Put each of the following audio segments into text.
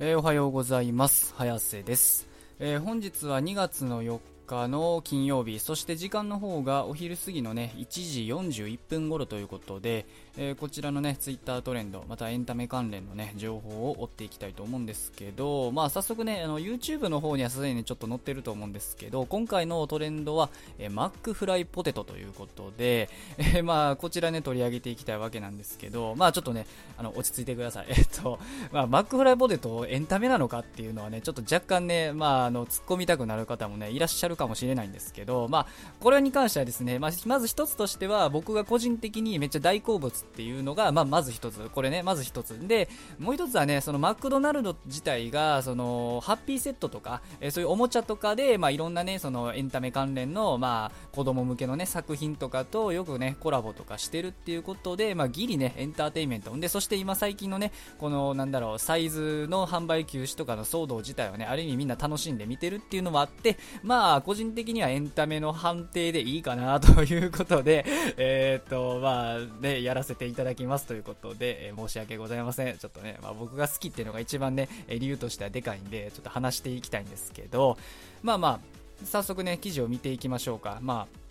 えー、おはようございます。早瀬です。えー、本日は2月の4日の金曜日、そして時間の方がお昼過ぎのね、1時41分頃ということで、えー、こちらのね、ツイッタートレンド、またエンタメ関連のね、情報を追っていきたいと思うんですけど、まあ早速ね、あの YouTube の方にはすでにちょっと載ってると思うんですけど、今回のトレンドは、えー、マックフライポテトということで、えー、まあこちらね、取り上げていきたいわけなんですけど、まあちょっとね、あの、落ち着いてください。えっと、まあマックフライポテトエンタメなのかっていうのはね、ちょっと若干ね、まああの、突っ込みたくなる方もね、いらっしゃるかもしれないんですけど、まあ、これに関してはですね、まあ、まず一つとしては、僕が個人的にめっちゃ大好物っていうのが、まあ、まず一つ、これね、まず一つ。で、もう一つはね、そのマクドナルド自体が、その、ハッピーセットとか、え、そういうおもちゃとかで、まあ、いろんなね、そのエンタメ関連の、まあ、子供向けのね、作品とかとよくね、コラボとかしてるっていうことで、まあ、ギリね、エンターテインメント。で、そして今最近のね、この、なんだろう、サイズの販売休止とかの騒動自体はね、ある意味みんな楽しんで見てるっていうのもあって、まあ、個人的にはエンタメの判定でいいかなということで、えー、っと、まあ、ね、やらせてていただきますということで、えー、申し訳ございません。ちょっとね、まあ、僕が好きっていうのが一番ね、理由としてはでかいんで、ちょっと話していきたいんですけど、まあまあ、早速ね、記事を見ていきましょうか。まあ、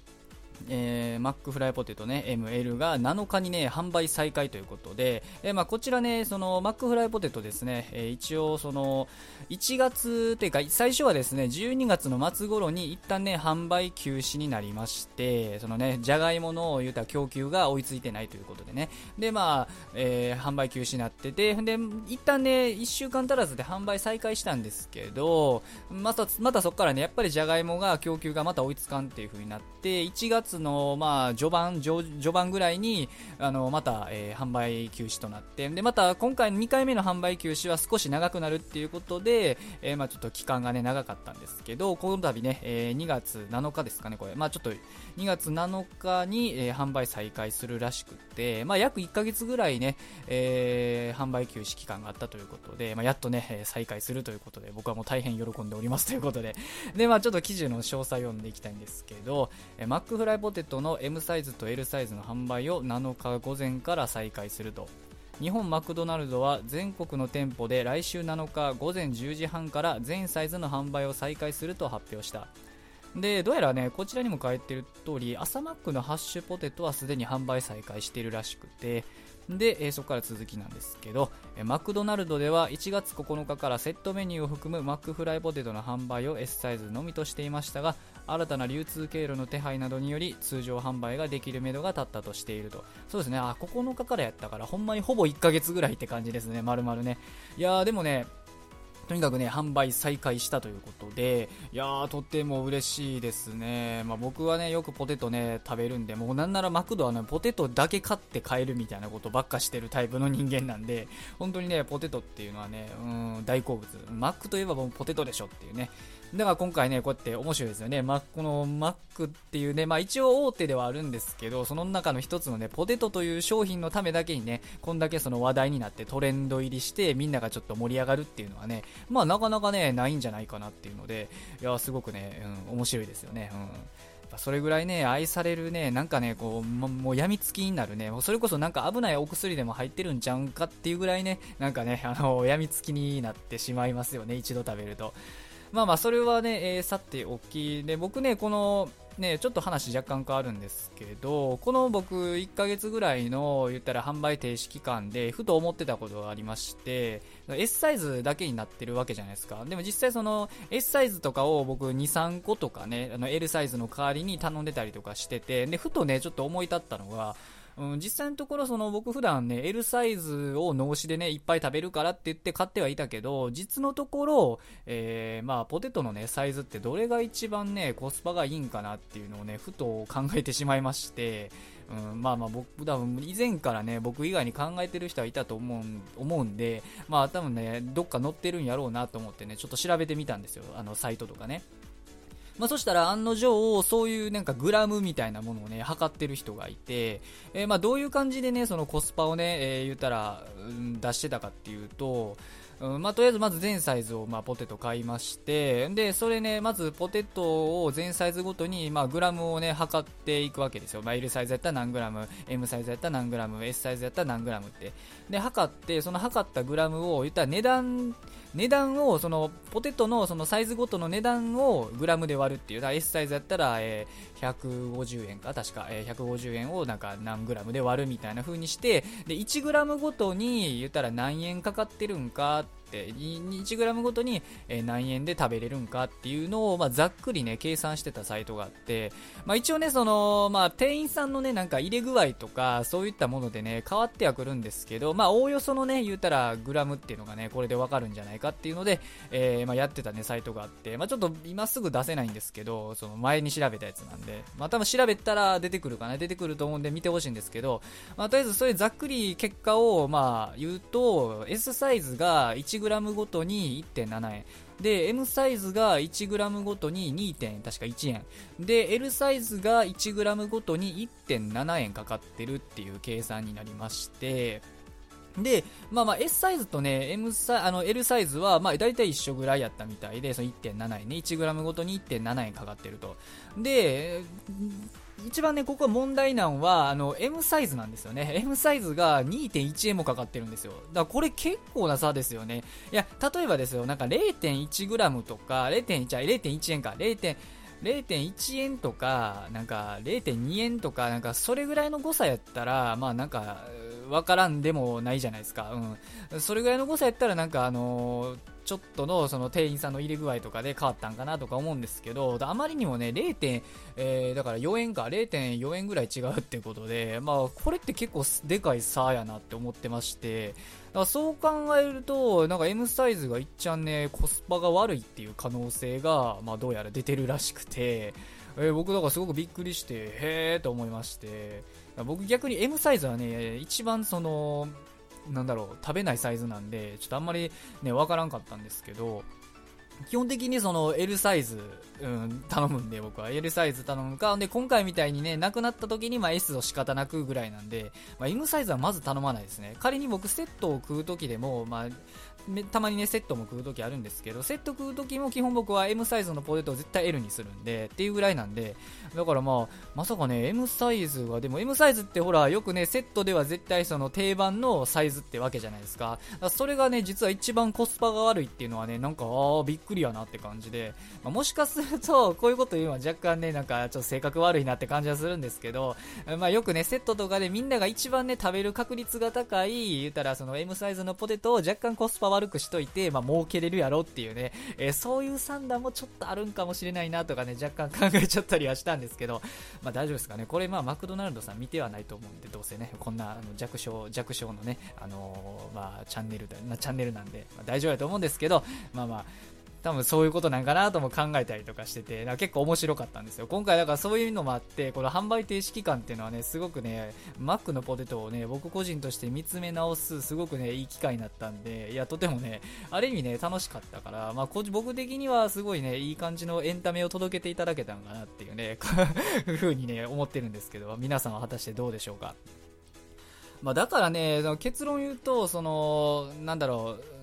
えー、マックフライポテトね、ML が7日にね、販売再開ということで、えー、まあ、こちらね、その、マックフライポテトですね、えー、一応、その、1月というか、最初はですね、12月の末頃に一旦ね、販売休止になりまして、そのね、じゃがいもの言うた供給が追いついてないということでね、で、まあ、えー、販売休止になってて、で、一旦ね、1週間足らずで販売再開したんですけど、また、またそこからね、やっぱりじゃがいもが供給がまた追いつかんっていう風になって、1月月の、まあ、序盤序盤ぐらいにあのまた、えー、販売休止となってでまた今回の2回目の販売休止は少し長くなるっていうことで、えー、まあ、ちょっと期間が、ね、長かったんですけどこの度ね、えー、2月7日ですかねこれ、まあ、ちょっと2月7日に、え販売再開するらしくて、まあ、約1ヶ月ぐらいね、え販売休止期間があったということで、まあ、やっとね再開するということで僕はもう大変喜んでおりますということで。で、まあ、ちょっと記事の詳細を読んでいきたいんですけど、えマックフライポテトの M サイズと L サイズの販売を7日午前から再開すると。日本マクドナルドは全国の店舗で来週7日午前10時半から全サイズの販売を再開すると発表した。でどうやらねこちらにも書いてる通り朝マックのハッシュポテトはすでに販売再開しているらしくてで、えー、そこから続きなんですけど、えー、マクドナルドでは1月9日からセットメニューを含むマックフライポテトの販売を S サイズのみとしていましたが新たな流通経路の手配などにより通常販売ができるめどが立ったとしていると。そうですね。あ9日からやったからほんまにほぼ1ヶ月ぐらいって感じですね。丸々ね。いやーでもねとにかくね、販売再開したということで、いやー、とっても嬉しいですね。まあ、僕はね、よくポテトね、食べるんで、もうなんならマクドはね、ポテトだけ買って買えるみたいなことばっかしてるタイプの人間なんで、本当にね、ポテトっていうのはね、うん、大好物。マックといえばもうポテトでしょっていうね。だから今回ね、こうやって面白いですよね。ま、このマックっていうね、まあ一応大手ではあるんですけど、その中の一つのね、ポテトという商品のためだけにね、こんだけその話題になってトレンド入りして、みんながちょっと盛り上がるっていうのはね、まあなかなかね、ないんじゃないかなっていうので、いや、すごくね、うん、面白いですよね。うんそれぐらいね、愛されるね、なんかね、こう、もう病みつきになるね、それこそなんか危ないお薬でも入ってるんちゃうんかっていうぐらいね、なんかね、あの、病みつきになってしまいますよね、一度食べると。まあまあ、それはね、えー、さておきで、僕ね、この、ね、ちょっと話若干変わるんですけど、この僕1ヶ月ぐらいの言ったら販売停止期間でふと思ってたことがありまして、S サイズだけになってるわけじゃないですか。でも実際その S サイズとかを僕2、3個とかね、あの L サイズの代わりに頼んでたりとかしてて、で、ふとね、ちょっと思い立ったのが、うん、実際のところその僕普段ね、L サイズを脳死でね、いっぱい食べるからって言って買ってはいたけど、実のところ、えー、まあポテトのね、サイズってどれが一番ね、コスパがいいんかなっていうのをね、ふと考えてしまいまして、うん、まあまあ僕、多分以前からね、僕以外に考えてる人はいたと思う思うんで、まあ多分ね、どっか載ってるんやろうなと思ってね、ちょっと調べてみたんですよ、あのサイトとかね。まあ、そしたら案の定、そういうなんかグラムみたいなものをね、測ってる人がいて、えー、まあどういう感じでね、そのコスパをね、えー、言ったら、うん、出してたかっていうと、うん、まあ、とりあえずまず全サイズを、まあ、ポテト買いまして、で、それね、まずポテトを全サイズごとに、まあ、グラムをね、測っていくわけですよ。まあ、L サイズやったら何グラム、M サイズやったら何グラム、S サイズやったら何グラムって。で、測って、その測ったグラムを、言ったら値段、値段を、その、ポテトのそのサイズごとの値段をグラムで割るっていう。だ S サイズやったら、えー、150円か、確か、えー、150円をなんか何グラムで割るみたいな風にして、で、1グラムごとに言ったら何円かかってるんかって 1g ごとに何円で食べれるんかっていうのを、まあ、ざっくりね計算してたサイトがあって、まあ、一応ねその、まあ、店員さんのねなんか入れ具合とかそういったものでね変わってはくるんですけど、まあ、おおよそのね言うたらグラムっていうのがねこれでわかるんじゃないかっていうので、えー、まあ、やってたねサイトがあって、まあ、ちょっと今すぐ出せないんですけどその前に調べたやつなんで、まあ、多分調べたら出てくるかな出てくると思うんで見てほしいんですけど、まあ、とりあえずそれざっくり結果をまあ言うと S サイズが 1g ごとに1.7円。で M サイズが 1g ごとに2点確か1円。で L サイズが 1g ごとに1.7円かかってるっていう計算になりまして。で、まあまあ S サイズとね、M サあの L サイズはまあ大体一緒ぐらいやったみたいで、その1.7円ね、1g ごとに1.7円かかってると。で、一番ね、ここは問題なんは、あの、M サイズなんですよね。M サイズが2.1円もかかってるんですよ。だからこれ結構な差ですよね。いや、例えばですよ、なんか 0.1g とか、0.1、0.1円か、0. 0.1円とか、なんか0.2円とか、なんかそれぐらいの誤差やったら、まあなんか、わからんでもないじゃないですか。うん。それぐらいの誤差やったら、なんかあのーちょっとのその店員さんの入れ具合とかで変わったんかなとか思うんですけど、あまりにもね、0. えー、だから4円か、0.4円ぐらい違うってことで、まあ、これって結構でかい差やなって思ってまして、だからそう考えると、なんか M サイズがいっちゃんね、コスパが悪いっていう可能性が、まあ、どうやら出てるらしくて、えー、僕だからすごくびっくりして、へーと思いまして、僕逆に M サイズはね、一番その、なんだろう、食べないサイズなんで、ちょっとあんまりね、わからんかったんですけど、基本的にその L サイズ、うん、頼むんで僕は L サイズ頼むか、で、今回みたいにね、なくなった時にまあ S を仕方なくぐらいなんで、まあ、M サイズはまず頼まないですね。仮に僕セットを食う時でも、まあ、たまにね、セットも食うときあるんですけど、セット食うときも基本僕は M サイズのポテトを絶対 L にするんで、っていうぐらいなんで、だからまあ、まさかね、M サイズが、でも M サイズってほら、よくね、セットでは絶対その定番のサイズってわけじゃないですか。それがね、実は一番コスパが悪いっていうのはね、なんか、ああ、びっくりやなって感じで、まあ、もしかすると、こういうこと言うのは若干ね、なんか、ちょっと性格悪いなって感じはするんですけど、まあよくね、セットとかでみんなが一番ね、食べる確率が高い、言ったらその M サイズのポテトを若干コスパ悪悪くしといて、まあ、儲けれるやろっていうね、えー、そういう算段もちょっとあるんかもしれないなとかね、若干 考えちゃったりはしたんですけど、まあ、大丈夫ですかね。これ、まあ、マクドナルドさん見てはないと思うんで、どうせね、こんなあの弱小、弱小のね、あのー、まあ、チャンネル、まあ、チャンネルなんで、まあ、大丈夫だと思うんですけど、まあまあ、多分そういうことなんかなとも考えたりとかしてて、結構面白かったんですよ。今回だからそういうのもあって、この販売停止期間っていうのはね、すごくね、マックのポテトをね、僕個人として見つめ直す、すごくね、いい機会になったんで、いや、とてもね、ある意味ね、楽しかったから、まあ、僕的にはすごいね、いい感じのエンタメを届けていただけたのかなっていうね、ふうにね、思ってるんですけど、皆さんは果たしてどうでしょうか？まあ、だからね、結論言うと、その、なんだろう、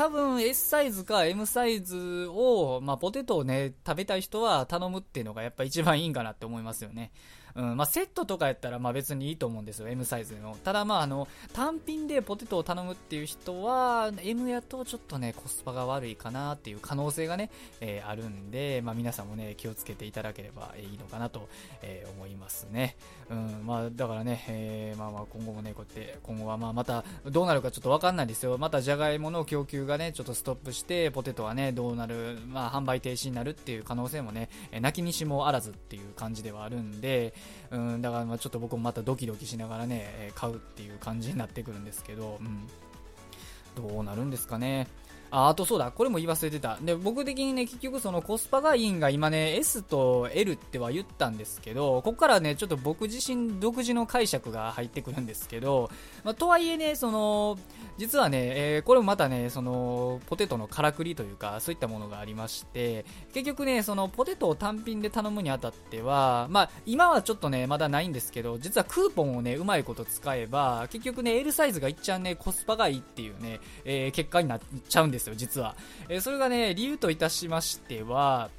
多分 S サイズか M サイズを、まあ、ポテトをね、食べたい人は頼むっていうのがやっぱ一番いいんかなって思いますよね。うん、まあ、セットとかやったら、まあ、別にいいと思うんですよ、M サイズでも。ただ、まあ、あの、単品でポテトを頼むっていう人は、M やとちょっとね、コスパが悪いかなっていう可能性がね、えー、あるんで、まあ、皆さんもね、気をつけていただければいいのかなと、えー、思いますね。うん、まあ、だからね、えー、まあまあ、今後もね、こうやって、今後はまあ、また、どうなるかちょっとわかんないですよ。また、じゃがいもの供給がね、ちょっとストップして、ポテトはね、どうなる、まあ、販売停止になるっていう可能性もね、泣きにしもあらずっていう感じではあるんで、うん、だからまあちょっと僕もまたドキドキしながらね、買うっていう感じになってくるんですけど、うん、どうなるんですかね。ああとそうだ、これも言い忘れてた。で、僕的にね、結局そのコスパがいいんが今ね、S と L っては言ったんですけど、ここからね、ちょっと僕自身独自の解釈が入ってくるんですけど、まあ、とはいえね、その、実はね、えー、これもまたね、その、ポテトのからくりというか、そういったものがありまして、結局ね、そのポテトを単品で頼むにあたっては、まあ、今はちょっとね、まだないんですけど、実はクーポンをね、うまいこと使えば、結局ね、L サイズがいっちゃんね、コスパがいいっていうね、えー、結果になっちゃうんですよ、実は。え、それがね、理由といたしましては、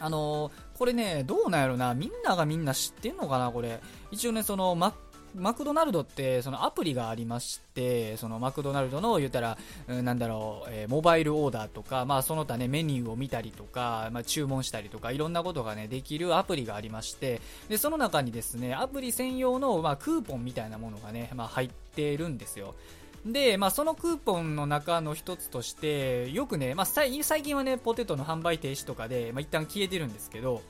あの、これね、どうなんやろな、みんながみんな知ってんのかな、これ。一応ね、その、ママクドナルドってそのアプリがありましてそのマクドナルドの言ったら、なんだろう、え、モバイルオーダーとか、まあ、その他、ね、メニューを見たりとか、まあ、注文したりとかいろんなことが、ね、できるアプリがありましてでその中にですねアプリ専用の、まあ、クーポンみたいなものがね、まあ、入っているんですよ。で、まあ、そのクーポンの中の一つとして、よくね、まあ、最近はね、ポテトの販売停止とかで、まあ、一旦消えてるんですけど、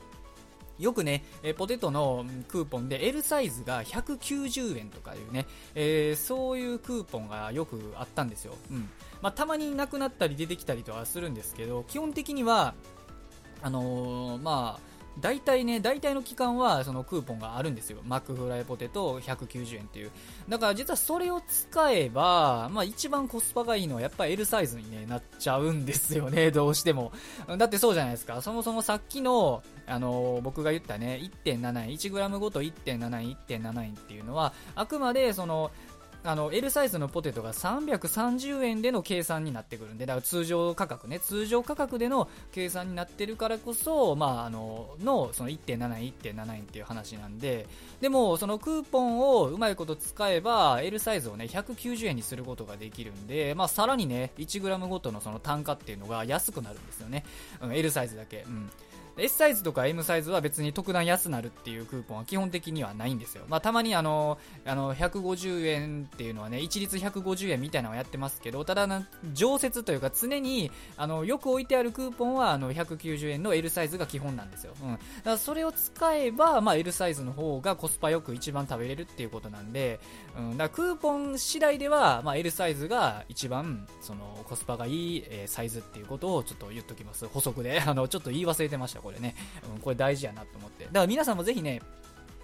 よくね、えポテトのクーポンで L サイズが190円とかいうね、えー、そういうクーポンがよくあったんですよ。うん。まあ、たまになくなったり出てきたりとはするんですけど、基本的には、あのー、まあ、大体ね、大体の期間はそのクーポンがあるんですよ。マックフライポテト190円っていう。だから実はそれを使えば、まあ一番コスパがいいのはやっぱ L サイズに、ね、なっちゃうんですよね、どうしても。だってそうじゃないですか。そもそもさっきの、あのー、僕が言ったね、1.7円、1g ごと1.7円、1.7円っていうのは、あくまでその、あの L サイズのポテトが330円での計算になってくるんでだから通常価格ね通常価格での計算になってるからこそ、まあ、あののその1.7円1.7円っていう話なんででもそのクーポンをうまいこと使えば L サイズをね190円にすることができるんで、まあ、さらにね 1g ごとのその単価っていうのが安くなるんですよね、うん、L サイズだけ、うん。S サイズとか M サイズは別に特段安なるっていうクーポンは基本的にはないんですよ。まあ、たまにあの、あの、150円っていうのはね、一律150円みたいなのをやってますけど、ただな、常設というか常に、あの、よく置いてあるクーポンは、あの、190円の L サイズが基本なんですよ。うん。だからそれを使えば、まあ、L サイズの方がコスパよく一番食べれるっていうことなんで、うん。だからクーポン次第では、まあ、L サイズが一番、その、コスパがいい、えー、サイズっていうことをちょっと言っときます。補足で。あの、ちょっと言い忘れてました、これね。うんこれ大事やなと思って。だから皆さんもぜひね、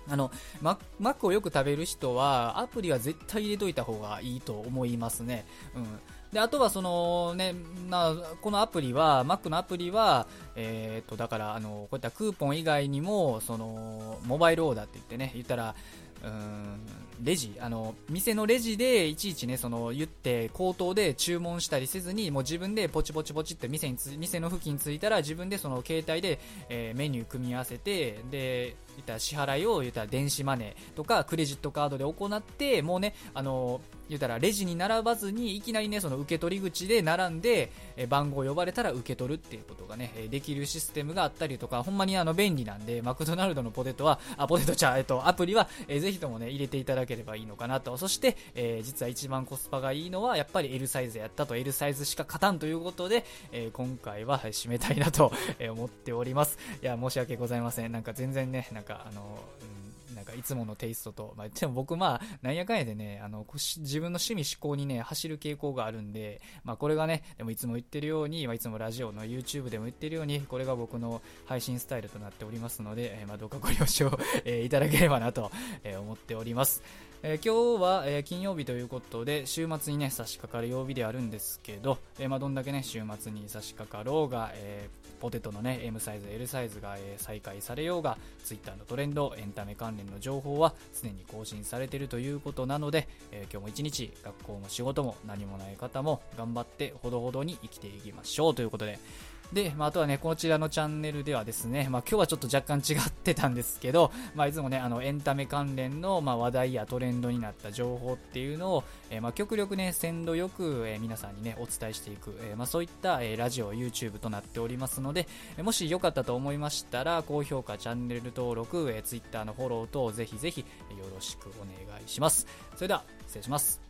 あの、マックをよく食べる人は、アプリは絶対入れといた方がいいと思いますね。うん。で、あとはそのね、まあこのアプリは、マックのアプリは、えー、っと、だから、あの、こういったクーポン以外にも、その、モバイルオーダーって言ってね、言ったら、うん、レジ、あの、店のレジでいちいちね、その、言って、口頭で注文したりせずに、もう自分でポチポチポチって店に店の付近に着いたら、自分でその携帯で、えー、メニュー組み合わせて、で、言った支払いを言ったら電子マネーとかクレジットカードで行って、もうね、あの、言ったらレジに並ばずにいきなりね、その受け取り口で並んで、え番号呼ばれたら受け取るっていうことがね、できるシステムがあったりとか、ほんまにあの便利なんで、マクドナルドのポテトは、あ、ポテトちゃえっと、アプリは、え、ぜひともね、入れていただければいいのかなと。そして、えー、実は一番コスパがいいのは、やっぱり L サイズやったと、L サイズしか勝たんということで、えー、今回は、締めたいなと、思っております。いや、申し訳ございません。なんか全然ね、なんかあの、うんなんかいつものテイストと、まあ、でも僕まあ、なんやかんやでね、あの、自分の趣味思考にね、走る傾向があるんで、まあこれがね、でもいつも言ってるように、まあいつもラジオの YouTube でも言ってるように、これが僕の配信スタイルとなっておりますので、えー、まあどうかご了承、えー、いただければなと、えー、思っております。えー、今日は、えー、金曜日ということで週末にね差し掛かる曜日であるんですけど、えー、まあ、どんだけね週末に差し掛かろうが、えポテトのね M サイズ L サイズが、え再開されようが Twitter のトレンドエンタメ関連の情報は常に更新されているということなので、え今日も一日学校も仕事も何もない方も頑張ってほどほどに生きていきましょうということでで、まあ、あとはね、こちらのチャンネルではですね、まあ、今日はちょっと若干違ってたんですけど、まあ、いつもね、あの、エンタメ関連の、まあ、話題やトレンドになった情報っていうのを、えー、まあ、極力ね、鮮度よく、えー、皆さんにね、お伝えしていく、えー、まあ、そういった、えー、ラジオ、YouTube となっておりますので、えー、もしよかったと思いましたら、高評価、チャンネル登録、えー、Twitter のフォロー等、ぜひぜひ、よろしくお願いします。それでは、失礼します。